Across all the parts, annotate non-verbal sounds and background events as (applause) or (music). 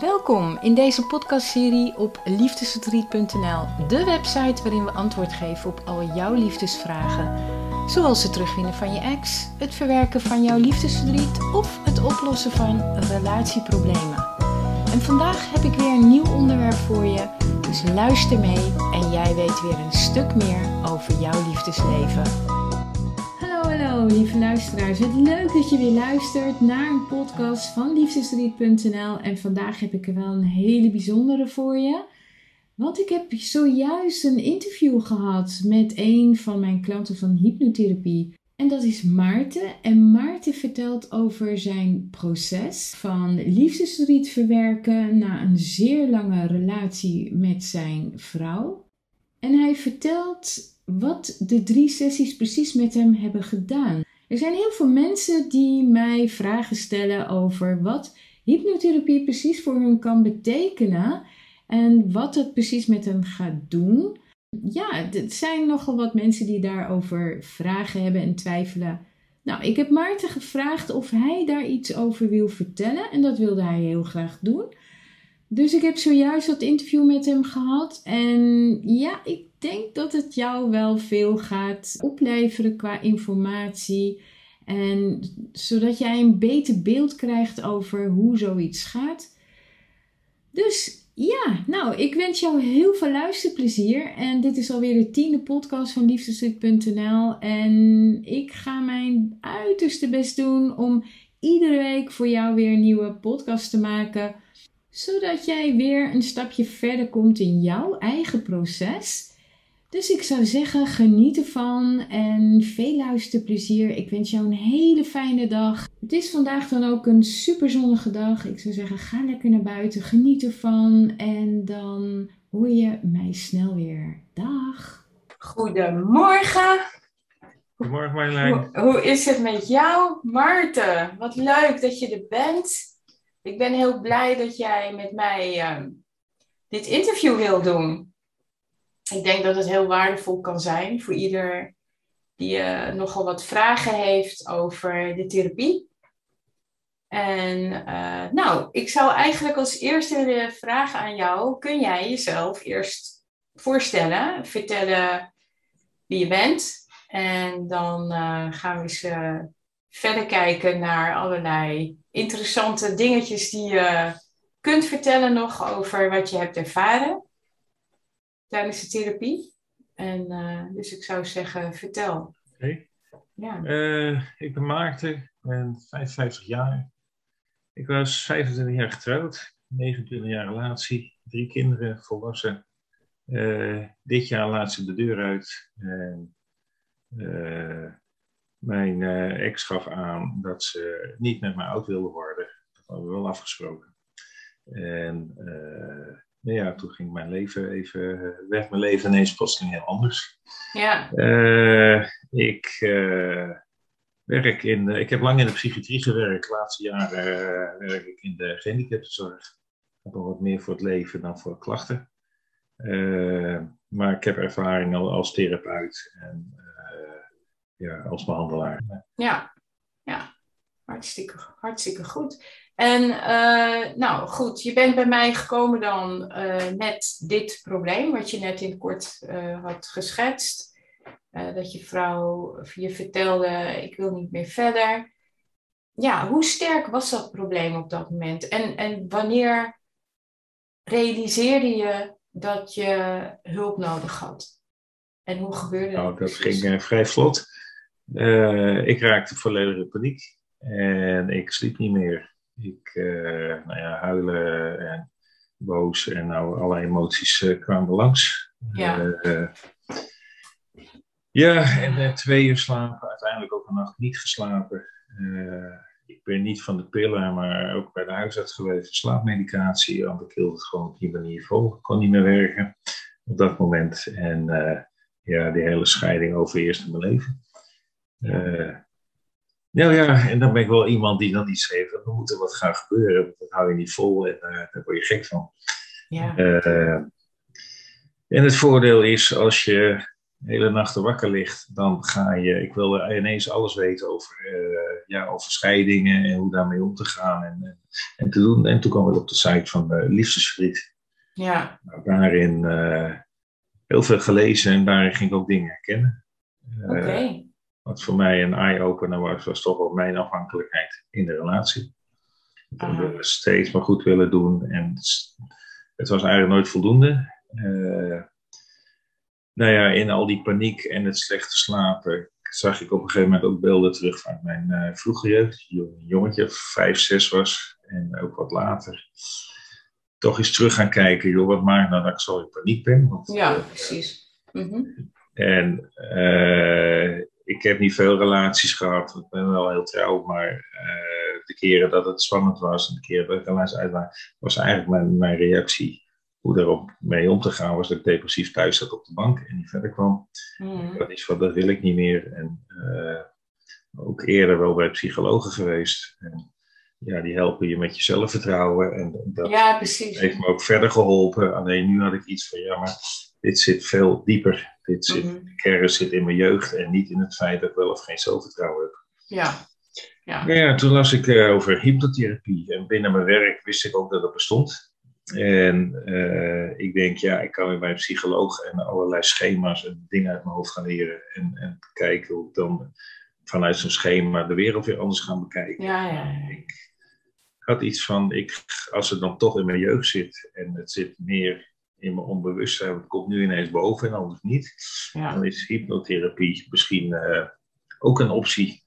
Welkom in deze podcastserie op liefdesverdriet.nl, de website waarin we antwoord geven op al jouw liefdesvragen. Zoals het terugwinnen van je ex, het verwerken van jouw liefdesverdriet of het oplossen van relatieproblemen. En vandaag heb ik weer een nieuw onderwerp voor je, dus luister mee en jij weet weer een stuk meer over jouw liefdesleven. Hallo, lieve luisteraars. Het leuk dat je weer luistert naar een podcast van liefdesverdriet.nl en vandaag heb ik er wel een hele bijzondere voor je. Want ik heb zojuist een interview gehad met een van mijn klanten van hypnotherapie. En dat is Maarten. En Maarten vertelt over zijn proces van liefdesverdriet verwerken na een zeer lange relatie met zijn vrouw. En hij vertelt wat de drie sessies precies met hem hebben gedaan. Er zijn heel veel mensen die mij vragen stellen over wat hypnotherapie precies voor hun kan betekenen en wat het precies met hen gaat doen. Ja, er zijn nogal wat mensen die daarover vragen hebben en twijfelen. Nou, ik heb Maarten gevraagd of hij daar iets over wil vertellen en dat wilde hij heel graag doen. Dus ik heb zojuist dat interview met hem gehad en ja, ik denk dat het jou wel veel gaat opleveren qua informatie. En zodat jij een beter beeld krijgt over hoe zoiets gaat. Dus ja, nou, ik wens jou heel veel luisterplezier. En dit is alweer de tiende podcast van liefdestuk.nl. En ik ga mijn uiterste best doen om iedere week voor jou weer een nieuwe podcast te maken. Zodat jij weer een stapje verder komt in jouw eigen proces. Dus ik zou zeggen, geniet ervan en veel luisterplezier. Ik wens jou een hele fijne dag. Het is vandaag dan ook een super zonnige dag. Ik zou zeggen, ga lekker naar buiten, geniet ervan en dan hoor je mij snel weer. Dag! Goedemorgen! Goedemorgen Marjolein. Hoe, hoe is het met jou, Maarten? Wat leuk dat je er bent. Ik ben heel blij dat jij met mij uh, dit interview wil doen ik denk dat het heel waardevol kan zijn voor ieder die uh, nogal wat vragen heeft over de therapie. En uh, nou, ik zou eigenlijk als eerste vragen aan jou: kun jij jezelf eerst voorstellen, vertellen wie je bent? En dan uh, gaan we eens verder kijken naar allerlei interessante dingetjes die je kunt vertellen nog over wat je hebt ervaren tijdens de therapie. En uh, dus ik zou zeggen, vertel. Oké. Okay. Ja. Uh, ik ben Maarten, ik ben 55 jaar. Ik was 25 jaar getrouwd, 29 jaar relatie, drie kinderen, volwassen. Uh, dit jaar laat ze de deur uit. Mijn ex gaf aan dat ze niet met mij oud wilde worden. Dat hadden we wel afgesproken. En nou ja, toen ging mijn leven even, werd mijn leven ineens plotseling heel anders. Ja. Uh, ik werk in, ik heb lang in de psychiatrie gewerkt. De laatste jaren werk ik in de gehandicaptenzorg. Ik heb al wat meer voor het leven dan voor klachten. maar ik heb ervaring al als therapeut en ja, als behandelaar. Ja, ja. Hartstikke, hartstikke goed. En uh, nou goed, je bent bij mij gekomen dan uh, met dit probleem, wat je net in kort uh, had geschetst. dat je vrouw je vertelde, ik wil niet meer verder. Ja, hoe sterk was dat probleem op dat moment? En, en wanneer realiseerde je dat je hulp nodig had? En hoe gebeurde dat? Nou, dat ging vrij vlot. Ik raakte volledig in paniek. En ik sliep niet meer. Ik, uh, nou ja, huilen en boos en nou, alle emoties uh, kwamen langs. Ja. Ja, en twee uur slapen, uiteindelijk ook een nacht niet geslapen. ik ben niet van de pillen, maar ook bij de huisarts geweest. Slaapmedicatie, want ik hield het gewoon op die manier vol. Ik kon niet meer werken op dat moment. En ja, die hele scheiding overheerste mijn leven. Nou ja, en dan ben ik wel iemand die dan iets heeft. Er moet er wat gaan gebeuren, want dat hou je niet vol en uh, daar word je gek van. Ja. Uh, en het voordeel is als je hele nachten wakker ligt, dan ga je, ik wil ineens alles weten over, uh, ja, over scheidingen en hoe daarmee om te gaan en, en te doen. En toen kwam ik op de site van uh, Liefdesvriend. Ja. Nou, daarin uh, heel veel gelezen en daarin ging ik ook dingen herkennen. Oké. Okay. Wat voor mij een eye-opener was, was toch wel mijn afhankelijkheid in de relatie. Ik uh steeds maar goed willen doen en het was eigenlijk nooit voldoende. Uh, nou ja, in al die paniek en het slechte slapen zag ik op een gegeven moment ook beelden terug van mijn uh, vroege jeugd. Een jongetje, vijf, zes was en ook wat later. Toch eens terug gaan kijken, joh, wat maakt nou dat ik zo in paniek ben? Want, ja, precies. Mm -hmm. En uh, ik heb niet veel relaties gehad. Ik ben wel heel trouw, maar uh, de keren dat het spannend was en de keren dat ik relaties uit was, was eigenlijk mijn, mijn reactie hoe daarop mee om te gaan, was dat ik depressief thuis zat op de bank en niet verder kwam. Mm. Dat is van, dat wil ik niet meer. En uh, ook eerder wel bij psychologen geweest. En, ja, die helpen je met je zelfvertrouwen. En dat ja, precies. heeft me ook verder geholpen. Alleen nu had ik iets van, ja, maar dit zit veel dieper. Dit zit, Mhm. De kern zit in mijn jeugd en niet in het feit dat ik wel of geen zelfvertrouwen heb. Ja. Ja. Maar ja, toen las ik eh, over hypnotherapie. En binnen mijn werk wist ik ook dat het bestond. En eh, ik denk, ja, ik kan weer bij een psycholoog en allerlei schema's en dingen uit mijn hoofd gaan leren. En, en kijken hoe ik dan vanuit zo'n schema de wereld weer anders gaan bekijken. Ja, ja, ja. Ik had iets van, ik, als het dan toch in mijn jeugd zit en het zit meer in mijn onbewustzijn, het komt nu ineens boven en anders niet, Ja. dan is hypnotherapie misschien eh, ook een optie.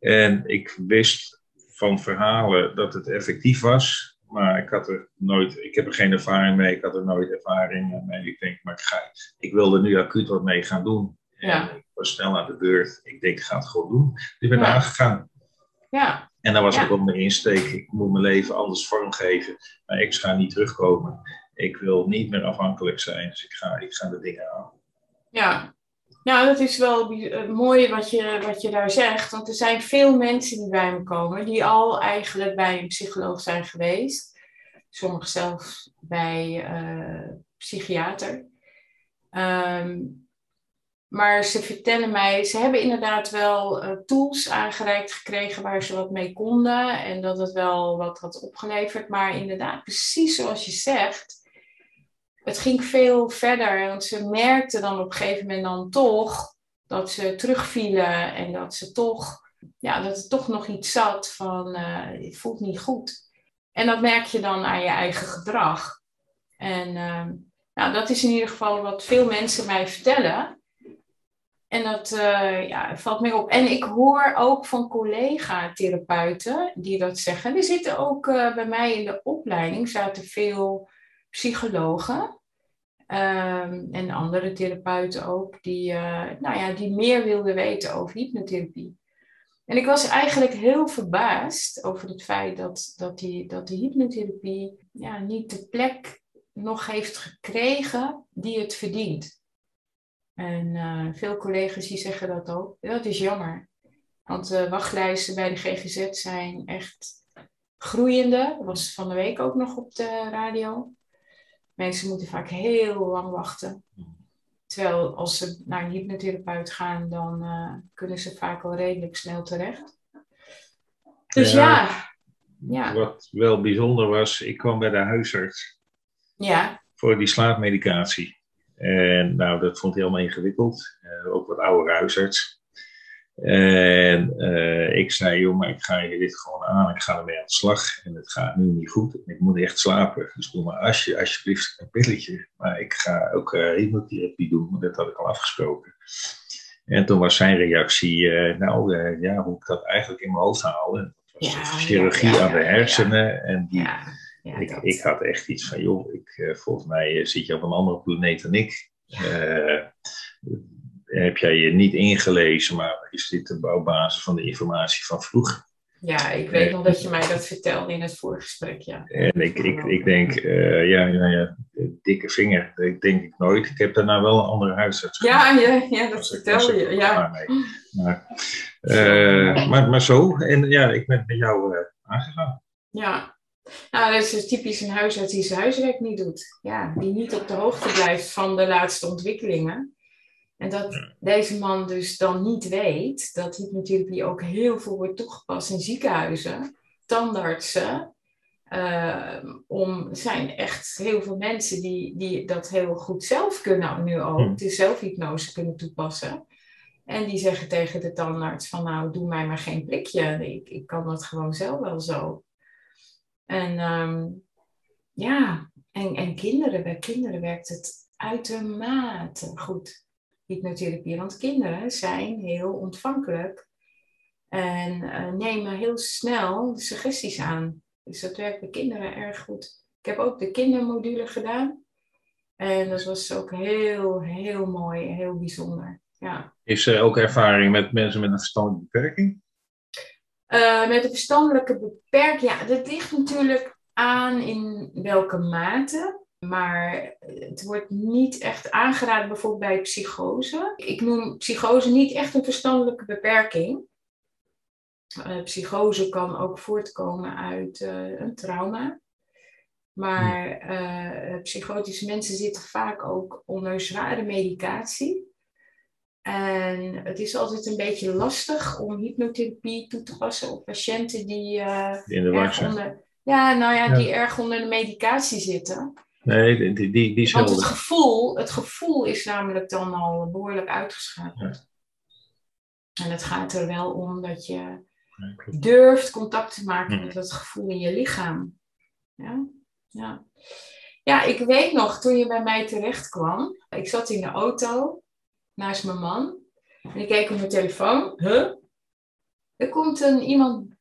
En ik wist van verhalen dat het effectief was, maar ik had er nooit, ik heb er geen ervaring mee, ik had er nooit ervaring mee. Ik denk, maar ik, ga, ik wil er nu acuut wat mee gaan doen. Ja. En ik was snel aan de beurt. Ik denk, ik ga het gewoon doen. Dus ik ben Ja. aangegaan. Ja. En dat was Ja. ook wel mijn insteek. Ik moet mijn leven anders vormgeven. Mijn ex gaat niet terugkomen. Ik wil niet meer afhankelijk zijn. Dus ik ga, ik ga de dingen aan. Ja, nou dat is wel eh, mooi wat je, wat je daar zegt. Want er zijn veel mensen die bij me komen die al eigenlijk bij een psycholoog zijn geweest. Sommigen zelfs bij eh psychiater. Ehm, maar ze vertellen mij, ze hebben inderdaad wel eh, tools aangereikt gekregen waar ze wat mee konden. En dat het wel wat had opgeleverd. Maar inderdaad, precies zoals je zegt het ging veel verder. Want ze merkten dan op een gegeven moment dan toch dat ze terugvielen en dat ze toch, ja, dat er toch nog iets zat van eh, het voelt niet goed. En dat merk je dan aan je eigen gedrag. En ehm, nou, dat is in ieder geval wat veel mensen mij vertellen. En dat eh, ja, valt mij op. En ik hoor ook van collega-therapeuten die dat zeggen. Er zitten ook eh, bij mij in de opleiding zaten veel psychologen ehm, en andere therapeuten ook, die, eh, nou ja, die meer wilden weten over hypnotherapie. En ik was eigenlijk heel verbaasd over het feit dat, dat, die, dat die hypnotherapie ja, niet de plek nog heeft gekregen die het verdient. En eh, veel collega's die zeggen dat ook. Dat is jammer. Want de wachtlijsten bij de GGZ zijn echt groeiende. Dat was van de week ook nog op de radio. Mensen moeten vaak heel lang wachten. Terwijl als ze naar een hypnotherapeut gaan, dan eh, kunnen ze vaak al redelijk snel terecht. Dus ja, ja, Wat wel bijzonder was, ik kwam bij de huisarts ja, voor die slaapmedicatie. En nou, dat vond hij helemaal ingewikkeld. Eh, ook wat oude huisarts. En eh, ik zei, joh, maar ik ga je dit gewoon aan. Ik ga ermee aan de slag. En het gaat nu niet goed. Ik moet echt slapen. Dus doe maar als je, alsjeblieft een pilletje. Maar ik ga ook eh hypnotherapie doen. Want dat had ik al afgesproken. En toen was zijn reactie, eh, nou ja, hoe ik dat eigenlijk in mijn hoofd haalde. Dat was Ja, een ja, chirurgie ja, aan de hersenen. En die, ik, ik had echt iets van, joh, ik, volgens mij zit je op een andere planeet dan ik. Eh, heb jij je niet ingelezen, maar is dit de bouwbasis van de informatie van vroeger? ja, ik weet nog dat je mij dat vertelde in het voorgesprek, ja. En ik, ik, ik denk, eh, ja, ja, ja, dikke vinger, dat denk ik nooit. Ik heb daarna wel een andere huisarts Ja, ja, ja dat vertelde ik je, ja. mee. Maar, eh, maar, maar zo, en ja, ik ben met jou eh, aangegaan. Ja. Nou, dat is dus typisch een huisarts die zijn huiswerk niet doet. Ja, die niet op de hoogte blijft van de laatste ontwikkelingen. En dat deze man dus dan niet weet dat hypnotherapie ook heel veel wordt toegepast in ziekenhuizen, tandartsen. Uh, om, zijn echt heel veel mensen die, die dat heel goed zelf kunnen nu ook, hmm. de zelfhypnose kunnen toepassen. En die zeggen tegen de tandarts van nou, doe mij maar geen prikje. Ik, ik kan dat gewoon zelf wel zo. En um, ja, en, en kinderen, bij kinderen werkt het uitermate goed, hypnotherapie. Want kinderen zijn heel ontvankelijk en uh, nemen heel snel suggesties aan. Dus dat werkt bij kinderen erg goed. Ik heb ook de kindermodule gedaan. En dat was ook heel, heel mooi, heel bijzonder. Ja. Is er ook ervaring met mensen met een verstandelijke beperking? Uh, met een verstandelijke beperking, ja, dat ligt natuurlijk aan in welke mate. Maar het wordt niet echt aangeraden bijvoorbeeld bij psychose. Ik noem psychose niet echt een verstandelijke beperking. Uh, psychose kan ook voortkomen uit uh, een trauma. Maar uh, psychotische mensen zitten vaak ook onder zware medicatie. En het is altijd een beetje lastig om hypnotherapie toe te passen op patiënten die, die in de erg onder, ja, nou ja, ja, die erg onder de medicatie zitten. Nee, die, die, Want het gevoel, het gevoel is namelijk dan al behoorlijk uitgeschakeld. Ja. En het gaat er wel om dat je durft contact te maken met dat gevoel in je lichaam. Ja? Ja. ja, ik weet nog toen je bij mij terecht kwam. Ik zat in de auto naast mijn man. En ik keek op mijn telefoon. Huh? Er komt een, iemand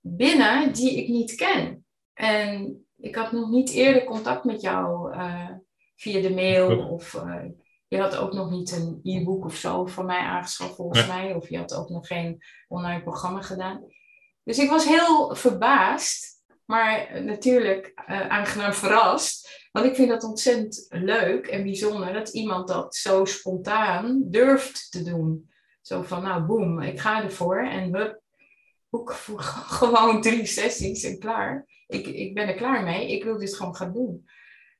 binnen die ik niet ken. En ik had nog niet eerder contact met jou uh, via de mail. Of uh, je had ook nog niet een e-book of zo van mij aangeschaft volgens mij. Of je had ook nog geen online programma gedaan. Dus ik was heel verbaasd. Maar natuurlijk uh, aangenaam verrast. Want ik vind dat ontzettend leuk en bijzonder dat iemand dat zo spontaan durft te doen. Zo van, nou boem, ik ga ervoor en hup, boek (laughs) gewoon drie sessies en klaar. Ik, ik ben er klaar mee, ik wil dit gewoon gaan doen.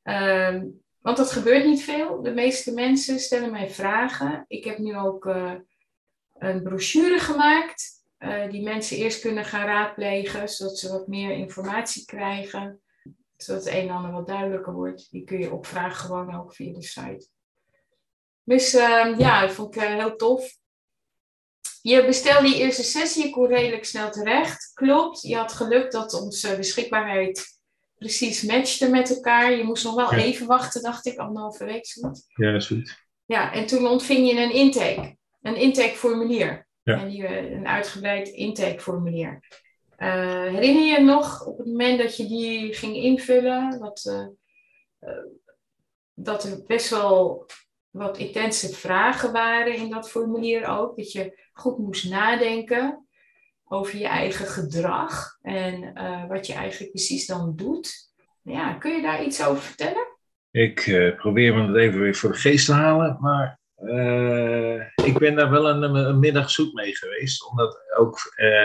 Um, want dat gebeurt niet veel. De meeste mensen stellen mij vragen. Ik heb nu ook uh, een brochure gemaakt. Uh, die mensen eerst kunnen gaan raadplegen, zodat ze wat meer informatie krijgen. Zodat het een en ander wat duidelijker wordt. Die kun je opvragen gewoon ook via de site. Dus uh, ja, dat vond ik uh, heel tof. Je bestelde die eerste sessie, je kon redelijk snel terecht. Klopt, je had geluk dat onze beschikbaarheid precies matchte met elkaar. Je moest nog wel even wachten, dacht ik, anderhalve week zoiets. Ja, zoiets. Ja, en toen ontving je een intake, een intakeformulier. Ja. En die, eh, een uitgebreid intakeformulier. Uh, herinner je nog op het moment dat je die ging invullen, wat, uh, uh, dat er best wel wat intense vragen waren in dat formulier ook. Dat je goed moest nadenken over je eigen gedrag en uh, wat je eigenlijk precies dan doet. Ja, kun je daar iets over vertellen? Ik uh, probeer me dat even weer voor de geest te halen, maar uh, ik ben daar wel een, een, middag zoet mee geweest, omdat ook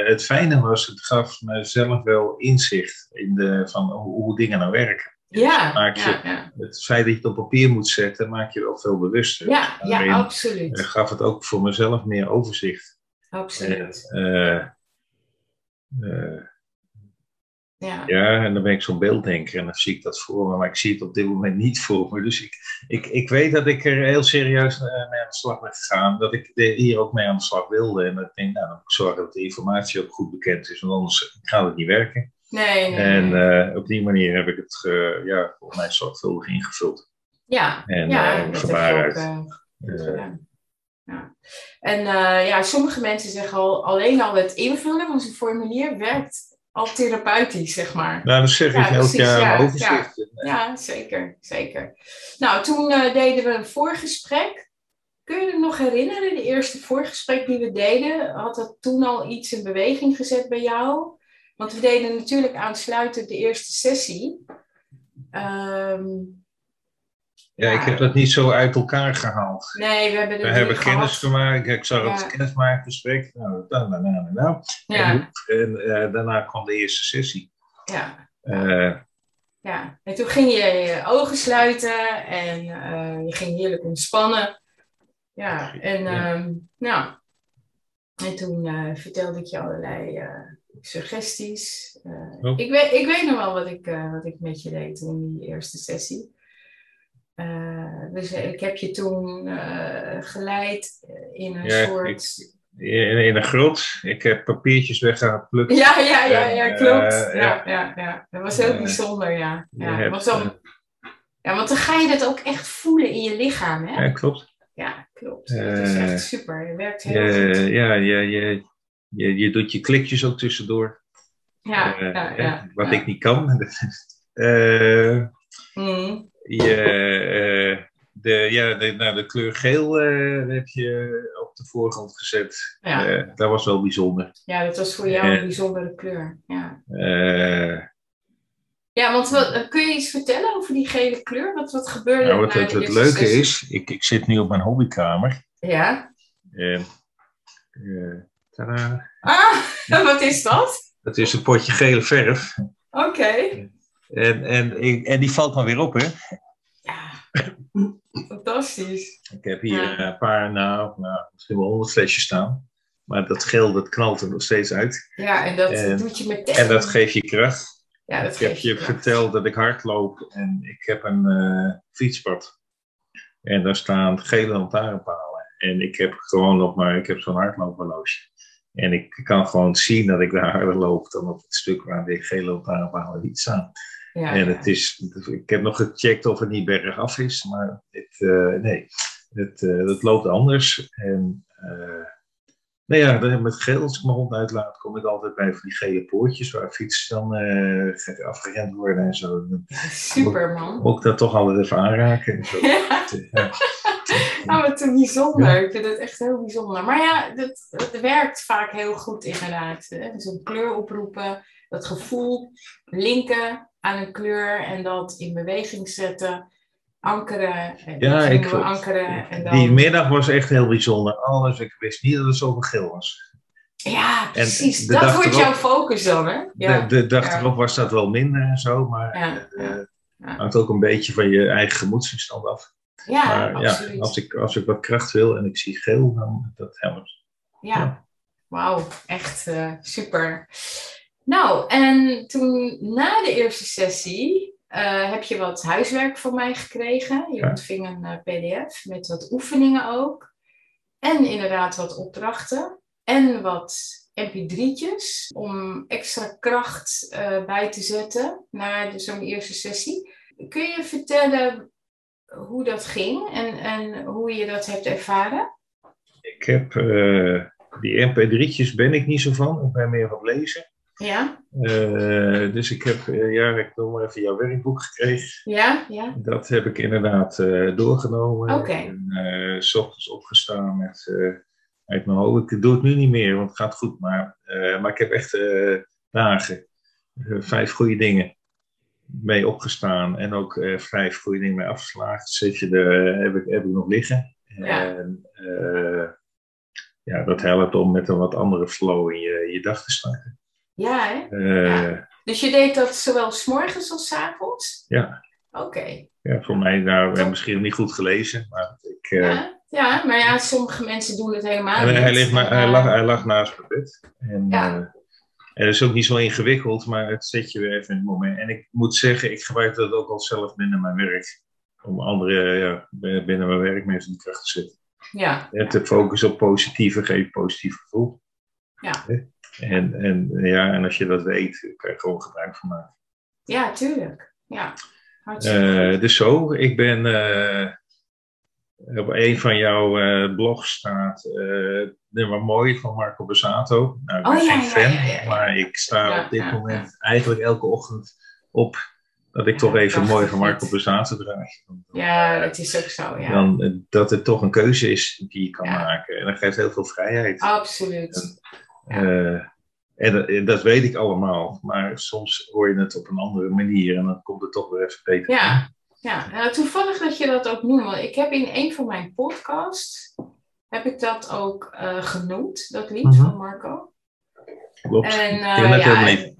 het fijne was, het gaf mezelf wel inzicht in de, van hoe, hoe dingen nou werken. Ja, maak je, ja, ja, Het feit dat je het op papier moet zetten, maak je wel veel bewuster. Ja, ja absoluut. gaf het ook voor mezelf meer overzicht. Absoluut. Uh, uh, ja. ja, en dan ben ik zo'n beelddenker en dan zie ik dat voor me, maar ik zie het op dit moment niet voor me. Dus ik, ik, ik weet dat ik er heel serieus mee aan de slag ben gegaan, dat ik hier ook mee aan de slag wilde. En dat ik denk, nou, dan moet ik zorgen dat de informatie ook goed bekend is, want anders gaat het niet werken. Nee, nee, en. Uh, op die manier heb ik het uh, ja, volgens mij zorgvuldig ingevuld. Ja, en ja, uh, van waaruit. ja. ja. En ja, sommige mensen zeggen al, alleen al het invullen van zo'n formulier werkt al therapeutisch, zeg maar. Nou, dat zeg ik ja, elk jaar ja, overzicht. Ja, ja, zeker, zeker. Nou, toen deden we een voorgesprek. Kun je je nog herinneren, de eerste voorgesprek die we deden? Had dat toen al iets in beweging gezet bij jou? Want we deden natuurlijk aansluitend de eerste sessie. Um, ja, ik heb dat niet zo uit elkaar gehaald. Nee, we hebben We hebben kennis gemaakt. Ik zag het kennismaakgesprek. Nou, dan, dan, dan, dan. Ja. En, en uh, daarna kwam de eerste sessie. Ja. Uh, ja. En toen ging je je ogen sluiten en uh, je ging heerlijk ontspannen. ja. En, Ja. ehm, nou, en toen eh, vertelde ik je allerlei eh, suggesties. Eh, Oh. ik, weet, ik weet nog wel wat ik, eh, wat ik met je deed toen in die eerste sessie. Eh, dus ik heb je toen geleid in een Ja, soort... In, in een grot. Ik heb papiertjes weggehaald, plukken. Ja, ja, ja, ja, klopt. ja, ja, ja. Dat was heel bijzonder, ja. Ja, hebt, want dan, eh, ja, want dan ga je dat ook echt voelen in je lichaam, hè? ja, klopt. Ja, klopt. dat is echt super. Je werkt heel goed. ja, je, je, je doet je klikjes ook tussendoor. Ja, Eh, ja. Wat ja. ik niet kan. (laughs) Eh, Mm. je, eh, de, ja, de, nou, de kleur geel heb je op de voorgrond gezet. Ja. Dat was wel bijzonder. ja, dat was voor jou een bijzondere kleur. Ja, ja want wat, kun je iets vertellen over die gele kleur? Wat, wat gebeurde nou, er wat het, het leuke sessie? is, ik, ik zit nu op mijn hobbykamer. Ja. Eh, tadaa. Ah, (laughs) wat is dat? dat is een potje gele verf. Oké. En, en, en die valt dan weer op, hè? Ja. Fantastisch. Ik heb hier Ja. een paar, nou, nou, misschien wel honderd flesjes staan. Maar dat geel, dat knalt er nog steeds uit. Ja, en dat En- doet je meteen. En dat geeft je kracht. ja, dat ik heb je verteld dat ik hardloop en ik heb een eh, fietspad. En daar staan gele lantaarnpalen. En ik heb gewoon nog maar, ik heb zo'n hardloophorloge. En ik kan gewoon zien dat ik daar harder loop dan op het stuk waar de gele lantaarnpalen niet staan. Ja, en het is, ik heb nog gecheckt of het niet bergaf is, maar het, eh, nee, het, eh, het loopt anders. En uh, nou ja, met geel, als ik mijn hond uitlaat, kom ik altijd bij van die gele poortjes waar fietsen dan afgerend worden en zo. (laughs) Super, man. ik dat toch altijd even aanraken. En zo. (laughs) Ja. Nou, wat een bijzonder. Ik vind het echt heel bijzonder. Maar ja, dat, het werkt vaak heel goed inderdaad. Hè? Dus een kleur oproepen, dat gevoel linken aan een kleur en dat in beweging zetten, ankeren. En Ja, ik vond- ankeren. En dan... Die middag was echt heel bijzonder. Alles, ik wist niet dat het zoveel geel was. Ja, precies. Dat wordt erop- jouw focus dan, hè? Ja, De, de dag ja. erop was dat wel minder en zo, maar Ja, eh, hangt ook een beetje van je eigen gemoedstoestand af. Ja maar ja, absoluut. als ik, als ik wat kracht wil en ik zie geel, dan dat helpt. Ja, Ja. wauw, echt eh, super. Nou, en toen na de eerste sessie eh, heb je wat huiswerk van mij gekregen. Je Ja. ontving een eh, PDF met wat oefeningen ook. En inderdaad wat opdrachten. En wat mp3'tjes om extra kracht bij te zetten na de- zo'n eerste sessie. Kun je vertellen hoe dat ging en, en hoe je dat hebt ervaren? Ik heb eh, die mp3'tjes ben ik niet zo van. Ik ben meer van lezen. Ja, Eh, dus ik heb, eh, ja, ik noem maar even jouw werkboek gekregen. ja, ja. Dat heb ik inderdaad doorgenomen. Oké. En eh, s ochtends opgestaan met, uit mijn hoofd. Ik doe het nu niet meer, want het gaat goed. Maar, maar ik heb echt dagen, vijf goede dingen mee opgestaan. En ook eh, vijf goede dingen mee afgeslagen. Zet je er, heb, ik, heb ik nog liggen. Ja. En eh, ja, dat helpt om met een wat andere flow in je, je dag te starten. Ja, hè? Eh, Dus je deed dat zowel s'morgens als 's avonds? Ja. Oké. ja, voor mij, nou, Top. misschien niet goed gelezen, maar ik... eh, Ja, ja, maar ja, sommige mensen doen het helemaal En niet. hij, ligt maar, hij, lag, eh, hij lag naast mijn bed. En, Ja. En het is ook niet zo ingewikkeld, maar het zet je weer even in het moment. En ik moet zeggen, ik gebruik dat ook al zelf binnen mijn werk. Om andere ja, binnen mijn werk mensen in de kracht te zetten. Ja, En te focussen op positieve, geeft positief gevoel. Ja. En, en, ja, en als je dat weet, kan je gewoon gebruik van maken. ja, tuurlijk. Ja, goed. dus zo, ik ben eh, op een van jouw eh, blogs staat eh nummer mooi van Marco Besato. Nou, ik ben Oh, geen ja, fan, ja, ja, ja. maar ik sta op dit moment eigenlijk elke ochtend op dat ik toch even mooi van Marco. Besato draag. Dan, Ja, het is ook zo, ja. dan, eh, dat het toch een keuze is die je kan maken. En dat geeft heel veel vrijheid. Absoluut. Eh, dat- en dat weet ik allemaal, maar soms hoor je het op een andere manier en dan komt het toch weer even beter. Ja, ja. Nou, toevallig dat je dat ook noemt. want Ik heb in een van mijn podcasts, heb ik dat ook eh, genoemd, dat lied Mhm. van Marco. Klopt. En, ik eh, ken het ja, helemaal niet.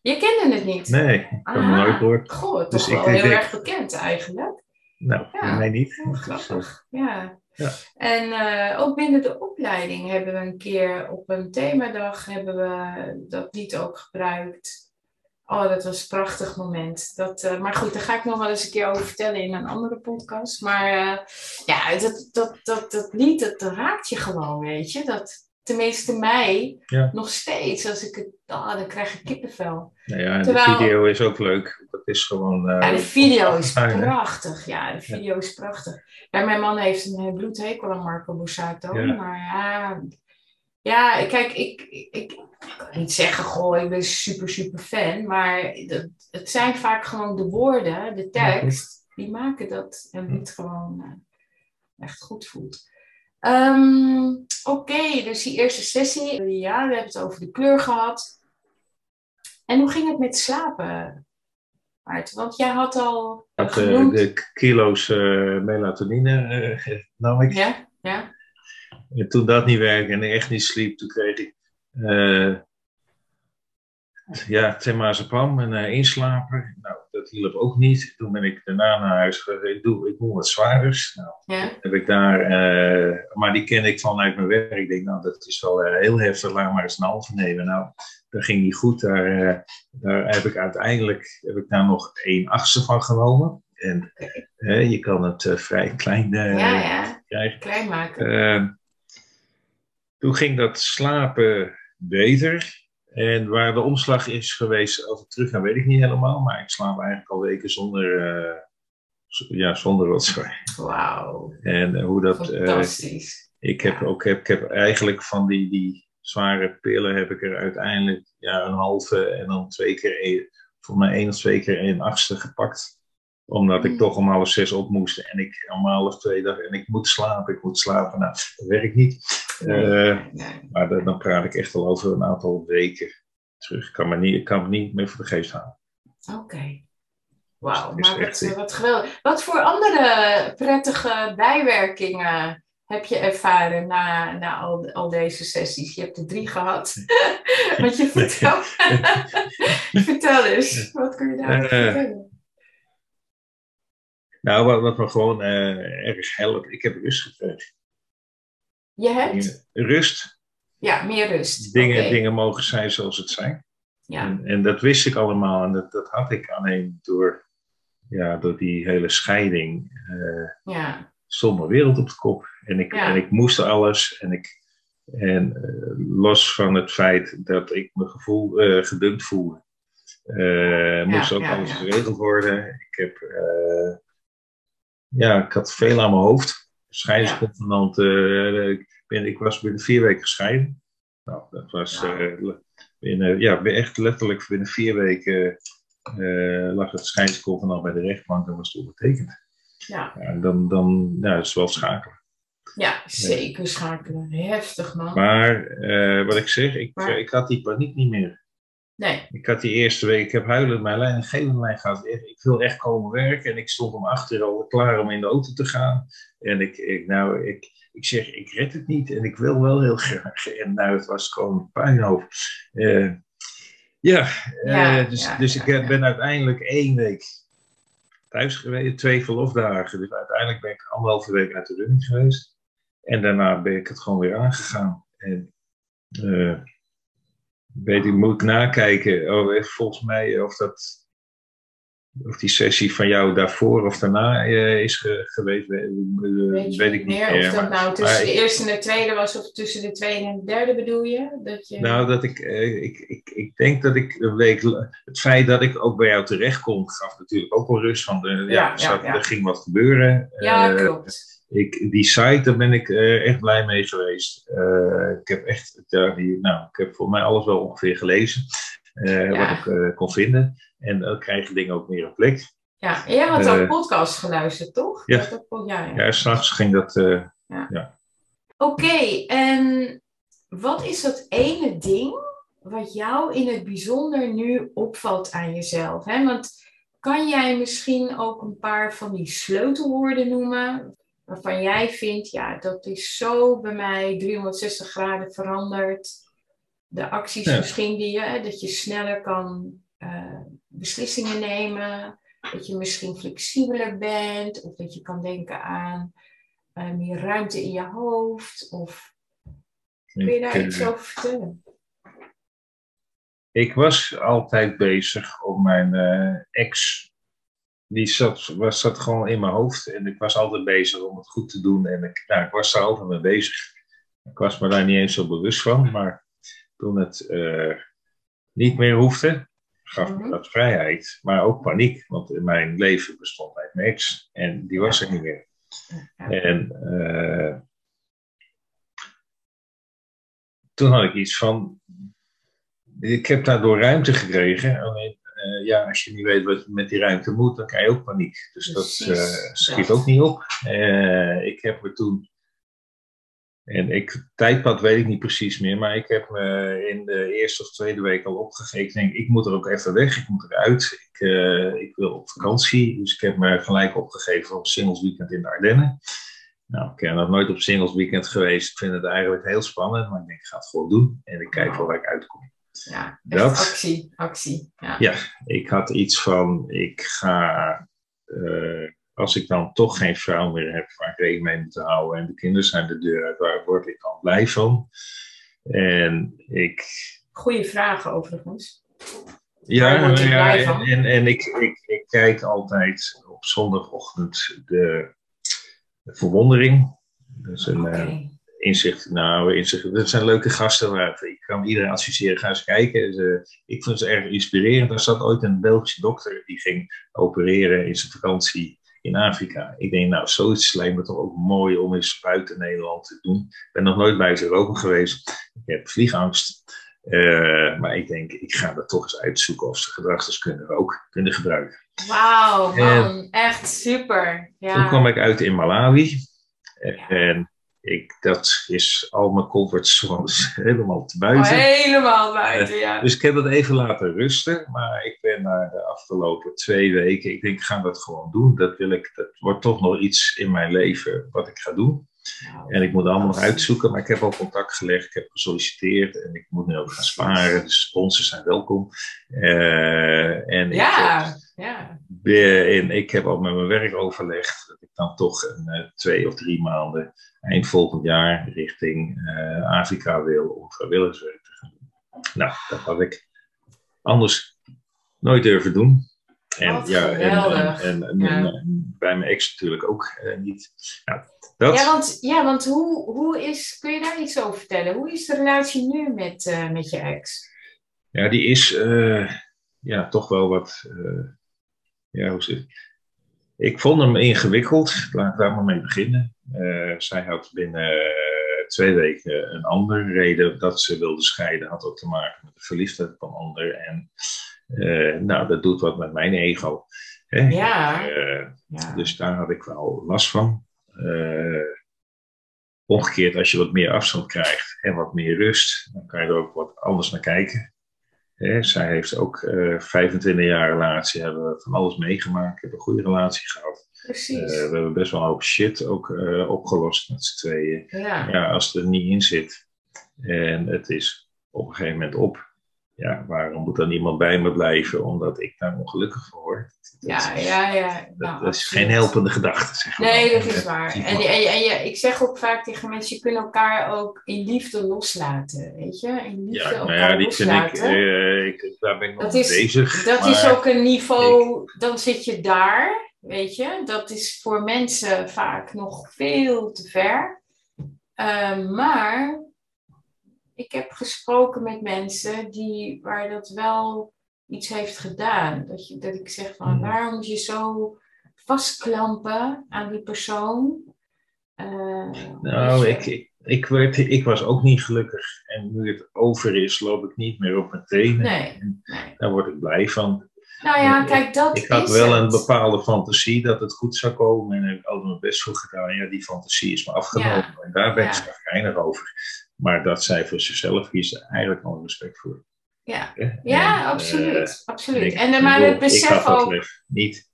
Je kende het niet? Nee, ik heb hem Ah. nooit gehoord. Goh, toch Dus ik wel heel denk- erg bekend eigenlijk. Nou, Ja. mij niet. Oh, grappig. Ja. Ja. En eh, ook binnen de opleiding hebben we een keer op een themadag hebben we dat lied ook gebruikt. Oh, dat was een prachtig moment. Dat, eh, maar goed, daar ga ik nog wel eens een keer over vertellen in een andere podcast. Maar eh, ja, dat, dat, dat, dat lied, dat, dat raakt je gewoon, weet je. Dat, tenminste mij, Ja. nog steeds. Als ik het, ah, dan krijg ik kippenvel. Nou ja, en Terwijl- de video is ook leuk. Dat is gewoon... eh, Ja, de video is prachtig. Ja, de video is prachtig. Ja, mijn man heeft een bloedhekel aan Marco Borsato. Maar ja, ja, kijk, ik, ik, ik kan niet zeggen, goh, ik ben super, super fan. Maar dat, het zijn vaak gewoon de woorden, de tekst, die maken dat een lied gewoon eh, echt goed voelt. Ehm, Oké, dus die eerste sessie. Ja, we hebben het over de kleur gehad. En hoe ging het met slapen, Maarten? Want jij had al eh, Dat, eh, genoemd... de kilo's eh, melatonine nam ik. Ja, ja. En toen dat niet werkte en ik echt niet sliep, toen kreeg ik eh ja, temazepam en eh inslaper. Nou, dat hielp ook niet. Toen ben ik daarna naar huis gegaan. Ik doe, ik wat zwaarders. Nou, ja. heb ik daar, eh, maar die ken ik vanuit mijn werk. Ik denk, nou, dat is wel heel heftig, laat maar eens een halve nemen. Nou, dat ging niet goed. Daar, daar heb ik uiteindelijk heb ik daar nog één achtste van genomen. En je kan het vrij klein ja, ja. krijgen. Klein maken. Toen ging dat slapen beter. En waar de omslag is geweest, als ik terug ga, weet ik niet helemaal. Maar ik slaap eigenlijk al weken zonder, eh, z- ja, zonder rotzooi. Wauw. En eh, hoe dat. eh, Fantastisch. ik heb ook heb, ik heb eigenlijk van die, die zware pillen heb ik er uiteindelijk ja, een halve en dan twee keer, één- voor mij één of twee keer een achtste gepakt. Omdat ik Mm. toch om half zes op moest en ik om half twee dacht en ik moet slapen, ik moet slapen. Nou, dat werkt niet. Eh, maar dan, dan praat ik echt al over een aantal weken terug. Ik kan me niet, ik kan me niet meer voor de geest halen. Oké. Wauw, Dus maar echt, wat, wat geweldig. Wat voor andere prettige bijwerkingen heb je ervaren na, na al, al deze sessies? Je hebt er drie gehad. (laughs) Want je vertelt... (laughs) (laughs) Vertel eens, wat kun je daarover Eh, vertellen? Nou, wat, wat me gewoon eh, erg helpt, ik heb rust gekregen. Je hebt? Rust, Ja, meer rust. dingen, dingen mogen zijn zoals het zijn. Ja, En, en dat wist ik allemaal en dat, dat had ik alleen door, ja, door die hele scheiding. eh ja, stond mijn wereld op de kop. En ik, Ja. en ik moest alles. En, ik, en eh, los van het feit dat ik mijn gevoel gedumpt voelde, moest ook alles geregeld worden. Ik heb, ja, ik had veel aan mijn hoofd. Scheidingsconvenant. eh, ik, ben, ik was binnen vier weken gescheiden. Nou, dat was eh, le- binnen, ja, echt letterlijk binnen vier weken eh, lag het scheidingsconvenant bij de rechtbank en was het ondertekend. ja. Ja, en dan, dan ja, dat is wel schakelen. ja, zeker schakelen. Heftig, man. Maar eh, wat ik zeg, ik, Maar- ik had die paniek niet meer. Nee, Ik had die eerste week, ik heb huilend mijn leidinggevende lijn gehad. Ik wil echt komen werken en ik stond om acht uur al klaar om in de auto te gaan. En ik, ik, nou, ik, ik zeg, ik red het niet en ik wil wel heel graag. En nou, het was gewoon puinhoop. Eh, ja, eh, dus, ja, dus ja, ik ja. ben uiteindelijk één week thuis geweest, twee verlofdagen. Dus uiteindelijk ben ik anderhalve week uit de running geweest. En daarna ben ik het gewoon weer aangegaan. En eh, weet ik, moet ik nakijken. Oh, eh, volgens mij of dat. Of die sessie van jou daarvoor of daarna eh, is ge- geweest, weet, eh, weet weet ik niet meer of dat maar- nou tussen de ik- eerste en de tweede was of tussen de tweede en de derde bedoel je? Dat je... Nou, dat ik, eh, ik, ik, ik denk dat ik een week. Het feit dat ik ook bij jou terecht kon, gaf natuurlijk ook wel rust. Want eh, ja, Ja, er, ja, ja. er ging wat gebeuren. ja, Eh, klopt. Ik, die site, daar ben ik eh, echt blij mee geweest. Eh, ik heb echt, ja, die, nou, ik heb voor mij alles wel ongeveer gelezen. eh, Ja. Wat ik kon vinden. En dan krijgen dingen ook meer een plek. Ja, en jij had ook podcast geluisterd, toch? ja. Dat- ja, ja. Ja, s'nachts ging dat. eh, Oké, en wat is dat ene ding wat jou in het bijzonder nu opvalt aan jezelf? Hè? Want kan jij misschien ook een paar van die sleutelwoorden noemen waarvan jij vindt, ja, dat is zo bij mij 360 graden veranderd. De acties Ja. misschien die je, dat je sneller kan eh, beslissingen nemen, dat je misschien flexibeler bent of dat je kan denken aan eh, meer ruimte in je hoofd? Of kun je daar Ik, iets over vertellen? Ik was altijd bezig om mijn eh, ex. Die zat, was, zat gewoon in mijn hoofd. En ik was altijd bezig om het goed te doen. En ik, nou, ik was er altijd mee bezig. Ik was me daar niet eens zo bewust van. Maar toen het eh, niet meer hoefde, gaf me Mhm. dat vrijheid. Maar ook paniek. Want in mijn leven bestond uit mijn ex. En die was er niet meer. En eh, toen had ik iets van. Ik heb daardoor ruimte gekregen. Alleen, eh, ja, als je niet weet wat je met die ruimte moet, dan krijg je ook paniek. Dus dat eh, schiet ook niet op. Eh, ik heb me toen. En ik, tijdpad weet ik niet precies meer, maar ik heb me in de eerste of tweede week al opgegeven. Ik denk, ik moet er ook even weg, ik moet eruit. Ik, ik wil op vakantie, dus ik heb me gelijk opgegeven op singles weekend in de Ardennen. Nou, ik ben nog nooit op singles weekend geweest. Ik vind het eigenlijk heel spannend, maar ik denk, ik ga het gewoon doen. En ik kijk wel waar ik uitkom. Ja, Dat- actie, actie. Ja. Ja, ik had iets van, ik ga, eh, als ik dan toch geen vrouw meer heb waar ik rekening mee moet houden en de kinderen zijn de deur uit, waar word ik dan blij van? En ik, Goeie vragen overigens. ja, en, en ik, ik, ik kijk altijd op zondagochtend de, de verwondering. Is een Oké. Eh, inzicht, nou, inzicht. Dat zijn leuke gasten. Waar, ik kan iedereen adviseren, ga eens kijken. Ze, ik vind ze erg inspirerend. Er zat ooit een Belgische dokter die ging opereren in zijn vakantie in Afrika. Ik denk, nou, zoiets lijkt me toch ook mooi om eens buiten Nederland te doen. Ik ben nog nooit buiten Europa geweest. Ik heb vliegangst. Eh, maar ik denk, ik ga dat toch eens uitzoeken of ze gedragsdeskundigen ook kunnen gebruiken. Wauw, man. Echt super. Ja. Toen kwam ik uit in Malawi. Ja. En ik, dat is al mijn comfortzones (laughs) helemaal te Oh, buiten. helemaal buiten, ja. Dus ik heb dat even laten rusten. Maar ik ben na de afgelopen twee weken, ik denk, ik ga dat gewoon doen. Dat wil ik, dat wordt toch nog iets in mijn leven wat ik ga doen. En ik moet allemaal nog uitzoeken, maar ik heb al contact gelegd, ik heb gesolliciteerd en ik moet nu ook gaan sparen. Dus sponsors zijn welkom. Eh, en ik, Ja, ja. ben- en ik heb al met mijn werk overlegd dat ik dan toch een, eh, twee of drie maanden eind volgend jaar richting eh, Afrika wil om vrijwilligerswerk te gaan doen. Nou, dat had ik anders nooit durven doen. En, Wat ja, en, en, geweldig. en, en- Ja. en bij mijn ex natuurlijk ook eh, niet. Nou, dat, Ja, want, ja, want hoe, hoe is, kun je daar iets over vertellen? Hoe is de relatie nu met, eh, met je ex? Ja, die is eh, ja, toch wel wat. eh, ja, hoe zit Ik vond hem ingewikkeld. Laat ik daar maar mee beginnen. Zij had binnen twee weken een andere reden dat ze wilde scheiden. Had ook te maken met de verliefdheid van een ander. En eh, nou, dat doet wat met mijn ego. Hè? Ja. Eh, Ja. dus daar had ik wel last van. Eh, omgekeerd, als je wat meer afstand krijgt en wat meer rust, dan kan je er ook wat anders naar kijken. Hè, zij heeft ook eh 25 jaar relatie, hebben we van alles meegemaakt, hebben een goede relatie gehad. Precies. We hebben best wel een hoop shit ook opgelost met z'n tweeën. ja. Ja, als het er niet in zit en het is op een gegeven moment op, ja, waarom moet dan iemand bij me blijven omdat ik daar ongelukkig voor word? Dat, ja, ja, ja. dat, Nou, dat is geen helpende gedachte, zeg maar. Nee, dat is waar. En, en, en je, ik zeg ook vaak tegen mensen, je kunt elkaar ook in liefde loslaten, weet je? In liefde Ja, elkaar nou ja, die vind ik, loslaten. eh, ik, daar ben ik nog Dat is- bezig. dat is ook een niveau, dan zit je daar, weet je? Dat is voor mensen vaak nog veel te ver. Eh, maar ik heb gesproken met mensen die, waar dat wel iets heeft gedaan. Dat, je, dat ik zeg van, Hmm. waarom moet je zo vastklampen aan die persoon? Eh, Nou, je. ik, ik, ik, werd, ik was ook niet gelukkig. En nu het over is, loop ik niet meer op mijn tenen. Nee. Daar word ik blij van. Nou ja, Ik- kijk, dat Ik had is wel het. een bepaalde fantasie dat het goed zou komen. En ik heb altijd mijn best voor gedaan. Ja, die fantasie is me afgenomen. En daar ben ik Ja. over. Maar dat zij voor zichzelf kiest, eigenlijk wel respect voor. Ja, ja En, absoluut. eh, absoluut. ik En, maar bedoel, het besef Ik had dat ook. niet.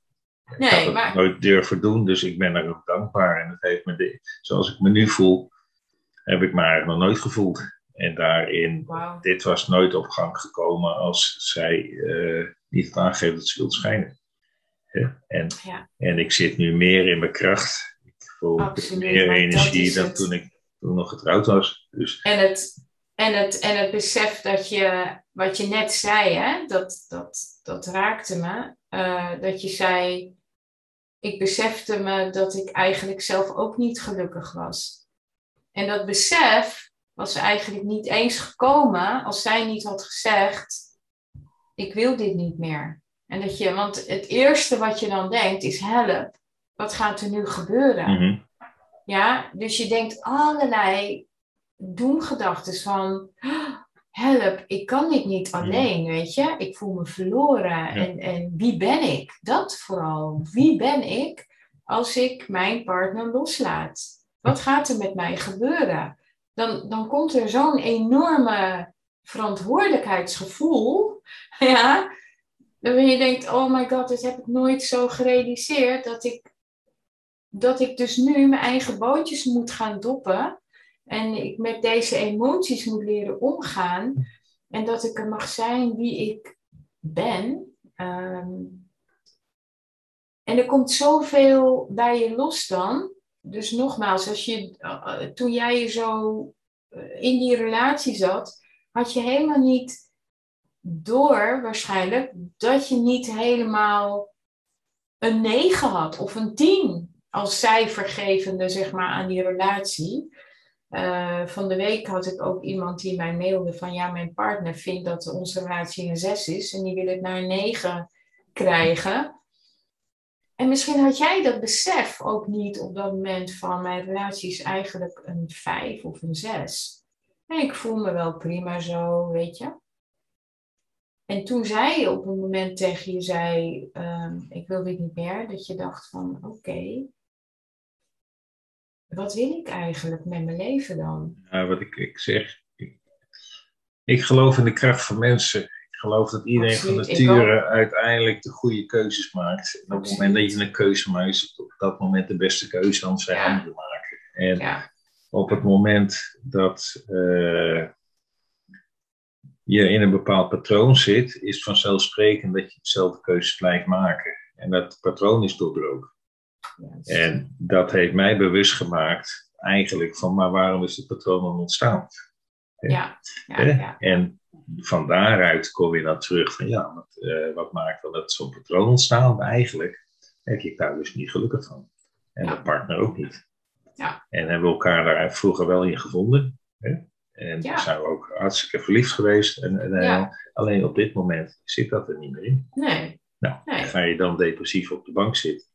ik Nee, had het maar- nooit durven doen, dus ik ben er ook dankbaar. En het heeft me, de, zoals ik me nu voel, heb ik me eigenlijk nog nooit gevoeld. En daarin, dit was nooit op gang gekomen als zij eh, niet had aangegeven dat ze wilde schijnen. En, Ja. en ik zit nu meer in mijn kracht. Ik vol Absoluut, meer maar dat energie is dan het. toen ik toen nog getrouwd was. Dus En het, en het, en het besef dat je, wat je net zei, hè, dat, dat, dat raakte me. eh, dat je zei, ik besefte me dat ik eigenlijk zelf ook niet gelukkig was. En dat besef was eigenlijk niet eens gekomen als zij niet had gezegd, ik wil dit niet meer. En dat je, want het eerste wat je dan denkt is, help, wat gaat er nu gebeuren? mhm. Ja, dus je denkt allerlei doemgedachten van "Ah, help, ik kan dit niet alleen, weet je. Ik voel me verloren. En, en wie ben ik? Dat vooral. Wie ben ik als ik mijn partner loslaat? Wat gaat er met mij gebeuren? Dan, dan komt er zo'n enorme verantwoordelijkheidsgevoel. (laughs) Ja, dan je denkt, oh my god, dit heb ik nooit zo gerealiseerd dat ik dat ik dus nu mijn eigen bootjes moet gaan doppen. En ik met deze emoties moet leren omgaan. En dat ik er mag zijn wie ik ben. Ehm, en er komt zoveel bij je los dan. Dus nogmaals, als je, eh, toen jij je zo eh, in die relatie zat, had je helemaal niet door waarschijnlijk dat je niet helemaal een 9 had of een 10 als cijfergevende zeg maar, aan die relatie. Eh, van de week had ik ook iemand die mij mailde van ja, mijn partner vindt dat onze relatie een 6 is en die wil het naar een 9 krijgen. En misschien had jij dat besef ook niet op dat moment van mijn relatie is eigenlijk een 5 of een 6. En ik voel me wel prima zo, weet je. En toen zij op een moment tegen je zei, ehm, ik wil dit niet meer, dat je dacht van oké, wat wil ik eigenlijk met mijn leven dan? Ja, wat ik, ik zeg, ik, ik geloof in de kracht van mensen. Ik geloof dat iedereen van Absoluut, nature uiteindelijk de goede keuzes maakt. En op het moment dat je een keuze maakt, is het op dat moment de beste keuze, anders zij Ja. anderen maken. En Ja, op het moment dat eh, je in een bepaald patroon zit, is het vanzelfsprekend dat je dezelfde keuzes blijft maken. En dat patroon is doorbroken. Juist. En dat heeft mij bewust gemaakt, eigenlijk, van maar waarom is het patroon dan ontstaan? ja, ja, ja, En van daaruit kom je dan terug van ja, wat, eh, wat maakt dan dat zo'n patroon ontstaan? Maar eigenlijk heb je daar dus niet gelukkig van. En Ja. de partner ook niet. Ja. En hebben we elkaar daar vroeger wel in gevonden. Hè? En Ja. zijn we ook hartstikke verliefd geweest. En, en, Ja. Alleen op dit moment zit dat er niet meer in. nee, Nou, Nee. ga je dan depressief op de bank zitten.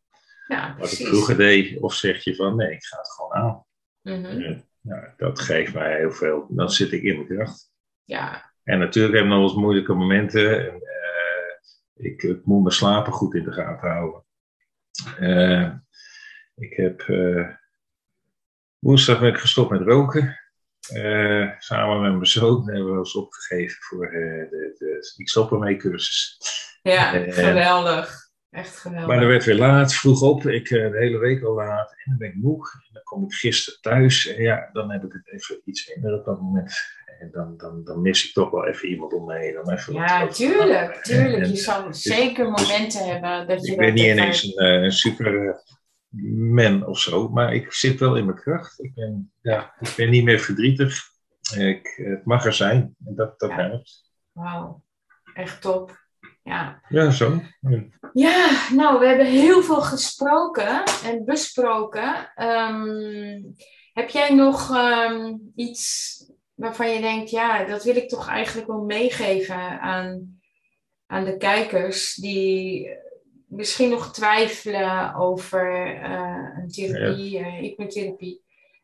Ja, Wat ik vroeger deed, of zeg je van nee, ik ga het gewoon aan. Mhm. Ja, nou, dat geeft mij heel veel. Dan zit ik in mijn kracht. Ja, En natuurlijk hebben we nog eens moeilijke momenten. En, eh, ik, ik moet mijn slapen goed in de gaten houden. Eh, ik heb eh, woensdag ben ik gestopt met roken. Samen met mijn zoon hebben we ons opgegeven voor eh, de, de Ik stop ermee cursus. ja geweldig. Echt geweldig. Maar dan werd weer laat, vroeg op. Ik eh, de hele week al laat. En dan ben ik moe. En dan kom ik gisteren thuis. En ja, dan heb ik het even iets minder op dat moment. En dan, dan, dan mis ik toch wel even iemand om me heen. Dan even ja, tuurlijk, tuurlijk. en Je zal zeker momenten hebben dat je ik ben niet ineens een, eh, een super eh, man of zo. Maar ik zit wel in mijn kracht. Ik ben, ja, ik ben niet meer verdrietig. Ik, het mag er zijn. En dat, dat Ja. helpt. Wauw, echt top. Ja. Ja, zo. Ja, nou, we hebben heel veel gesproken en besproken. Ehm, heb jij nog ehm, iets waarvan je denkt, ja, dat wil ik toch eigenlijk wel meegeven aan, aan de kijkers die misschien nog twijfelen over eh, een therapie, eh, hypnotherapie.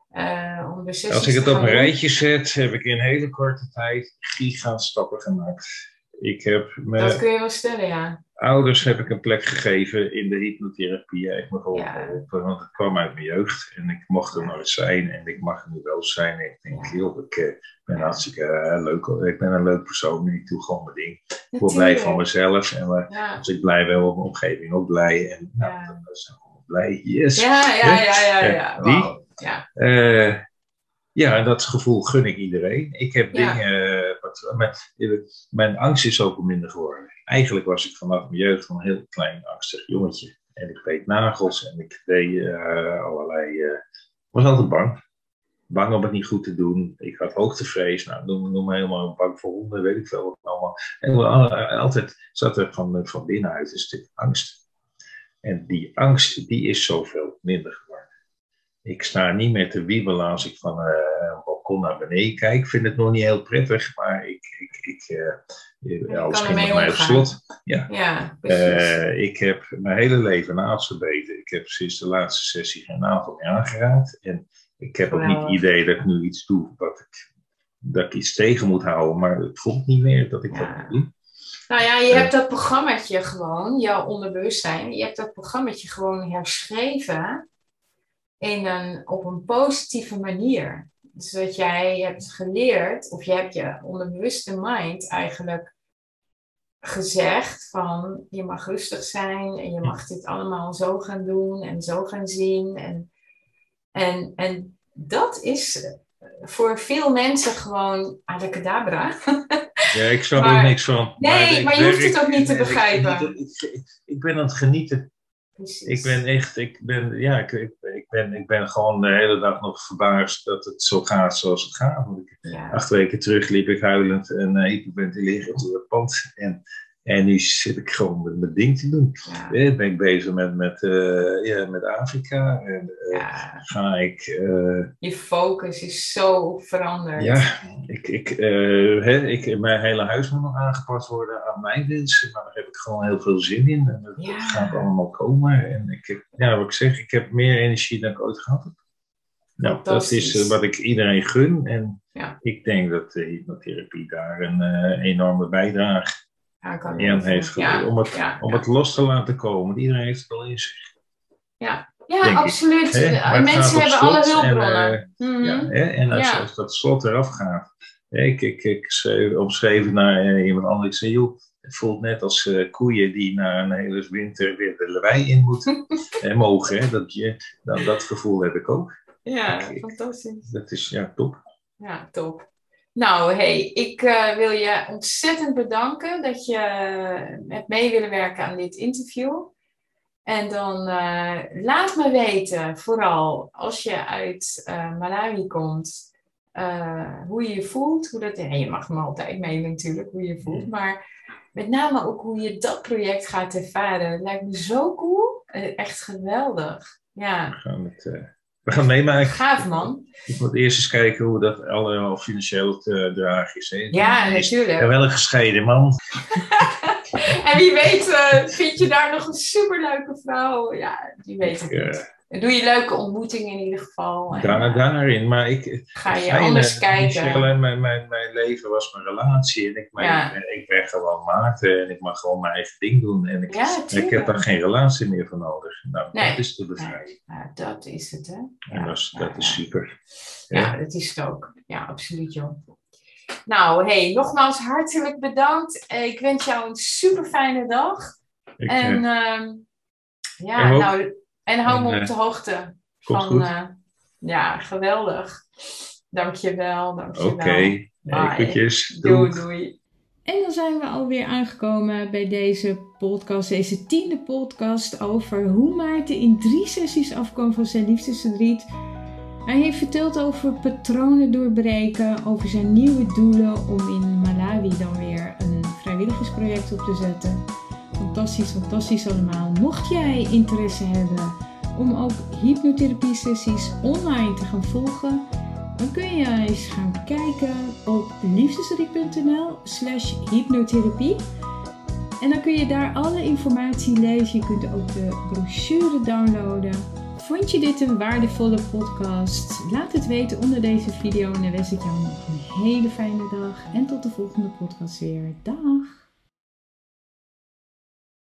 eh, om de Als ik het op een rijtje zet, heb ik in hele korte tijd gigastappen gemaakt. Ik heb mijn Dat kun je wel stellen, ja. ouders heb ik een plek gegeven in de hypnotherapie. Heeft me gewoon Ja. want het kwam uit mijn jeugd. En ik mocht er nooit zijn en ik mag er nu wel zijn. En ik denk, joh, ik eh, ben hartstikke eh, leuk. Ik ben een leuk persoon en ik doe gewoon mijn ding. Ik word blij van mezelf. En Ja. als ik blij ben, wordt mijn omgeving ook blij. En nou, Ja. dan zijn we allemaal blij. Yes. Ja, ja, ja, ja, ja. Ja, die? Ja, Eh, ja, dat gevoel gun ik iedereen. Ik heb dingen. Eh, maar, eh, mijn angst is ook minder geworden. Eigenlijk was ik vanaf mijn jeugd een heel klein angstig jongetje. En ik deed nagels en ik deed uh, allerlei. Ik was altijd bang. Bang om het niet goed te doen. Ik had hoogtevrees. Nou, noem, noem me helemaal bang voor honden, weet ik veel wat allemaal. En altijd zat er van, van binnenuit een stuk angst. En die angst, die is zoveel minder. Ik sta niet meer te wiebelen als ik van uh, een balkon naar beneden kijk. Ik vind het nog niet heel prettig, maar ik, ik, ik, alles ging bij mij op slot. Ja. ja uh, ik heb mijn hele leven naast gebeten. Ik heb sinds de laatste sessie geen aantal meer aangeraakt. En ik heb ook niet het idee dat ik nu iets doe wat ik, dat ik iets tegen moet houden, maar het voelt niet meer dat ik dat moet doen. Nou ja, je hebt dat programmaatje gewoon, jouw onderbewustzijn, je hebt dat programmaatje gewoon herschreven in een, op een positieve manier. Zodat jij hebt geleerd, of je hebt je onderbewuste mind eigenlijk gezegd van je mag rustig zijn en je mag dit allemaal zo gaan doen en zo gaan zien. En, en, en dat is voor veel mensen gewoon abracadabra. Ja, ik snap er niks van. Nee, maar, maar je hoeft het ook niet te begrijpen. Ik, ben aan het genieten Precies. Ik ben echt, ik ben, ja, ik, ik, ben, ik ben gewoon de hele dag nog verbaasd dat het zo gaat zoals het gaat. Want ik, Acht weken terug liep ik huilend en uh, hyperventilerend door het pand. En en nu zit ik gewoon met mijn ding te doen. Ja. ben ik bezig met, met, uh, ja, met Afrika. En uh, ga ik. Uh, je focus is zo veranderd. Ja, ik, ik, hè, ik, mijn hele huis moet nog aangepast worden aan mijn wensen. Maar daar heb ik gewoon heel veel zin in. En dat, ja. gaat allemaal komen. En ik ja, wat ik zeg, ik heb meer energie dan ik ooit gehad heb. Nou, dat is wat ik iedereen gun. En ik denk dat de hypnotherapie daar een enorme bijdrage aan heeft om, het, om het los te laten komen. Iedereen heeft het al in zich. Ja, ja absoluut. Mensen hebben alle hulpbronnen. En, uh, ja, en als, als, dat slot eraf gaat. ik, ik, ik omschreef naar uh, iemand anders. Zei, joh, het voelt net als uh, koeien die na een hele winter weer de lewei in moeten (laughs) en mogen. Hè, dat, je, dat gevoel heb ik ook. Ja, fantastisch. Dat is ja, top. Ja, top. Nou, hey, ik uh, wil je ontzettend bedanken dat je hebt mee willen werken aan dit interview. En dan uh, laat me weten, vooral als je uit uh, Malawi komt, hoe je je voelt. Hoe dat, en je mag me altijd mailen natuurlijk, hoe je je voelt. Maar met name ook hoe je dat project gaat ervaren. Het lijkt me zo cool. echt geweldig. Ja. We gaan het we gaan meemaken. Gaaf man. Ik moet eerst eens kijken hoe dat allemaal financieel te dragen is. Hè? Ja, natuurlijk. En wel een gescheiden man. (laughs) en wie weet uh, vind je daar nog een superleuke vrouw. Ja, wie weet het niet. Eh, doe je leuke ontmoetingen in ieder geval. Daar, daarin, maar ik... Ga je anders kijken. Michelle, mijn, mijn, mijn leven was mijn relatie en ik, mijn, ik ben gewoon Maarten en ik mag gewoon mijn eigen ding doen. En ik, ik heb daar geen relatie meer voor nodig. Nou, dat is de bevrijding. Ja, dat is het, hè. En dat, is, dat is super. Ja, dat is het ook. Ja, absoluut, joh. Nou, hey, nogmaals hartelijk bedankt. Ik wens jou een super fijne dag. Ik, en uh, ja, nou en hou me op eh, de hoogte. Van, uh, ja, geweldig. Dankjewel, dankjewel. Oké, okay. goedjes. Doei, doei. En dan zijn we alweer aangekomen bij deze podcast, deze tiende podcast over hoe Maarten in drie sessies afkwam van zijn liefdesverdriet. Hij heeft verteld over patronen doorbreken, over zijn nieuwe doelen om in Malawi dan weer een vrijwilligersproject op te zetten fantastisch, fantastisch allemaal. Mocht jij interesse hebben om ook hypnotherapie sessies online te gaan volgen, dan kun je eens gaan kijken op liefdesrie.nl slash hypnotherapie. En dan kun je daar alle informatie lezen. Je kunt ook de brochure downloaden. Vond je dit een waardevolle podcast? Laat het weten onder deze video en dan wens ik jou nog een hele fijne dag. En tot de volgende podcast weer. Dag!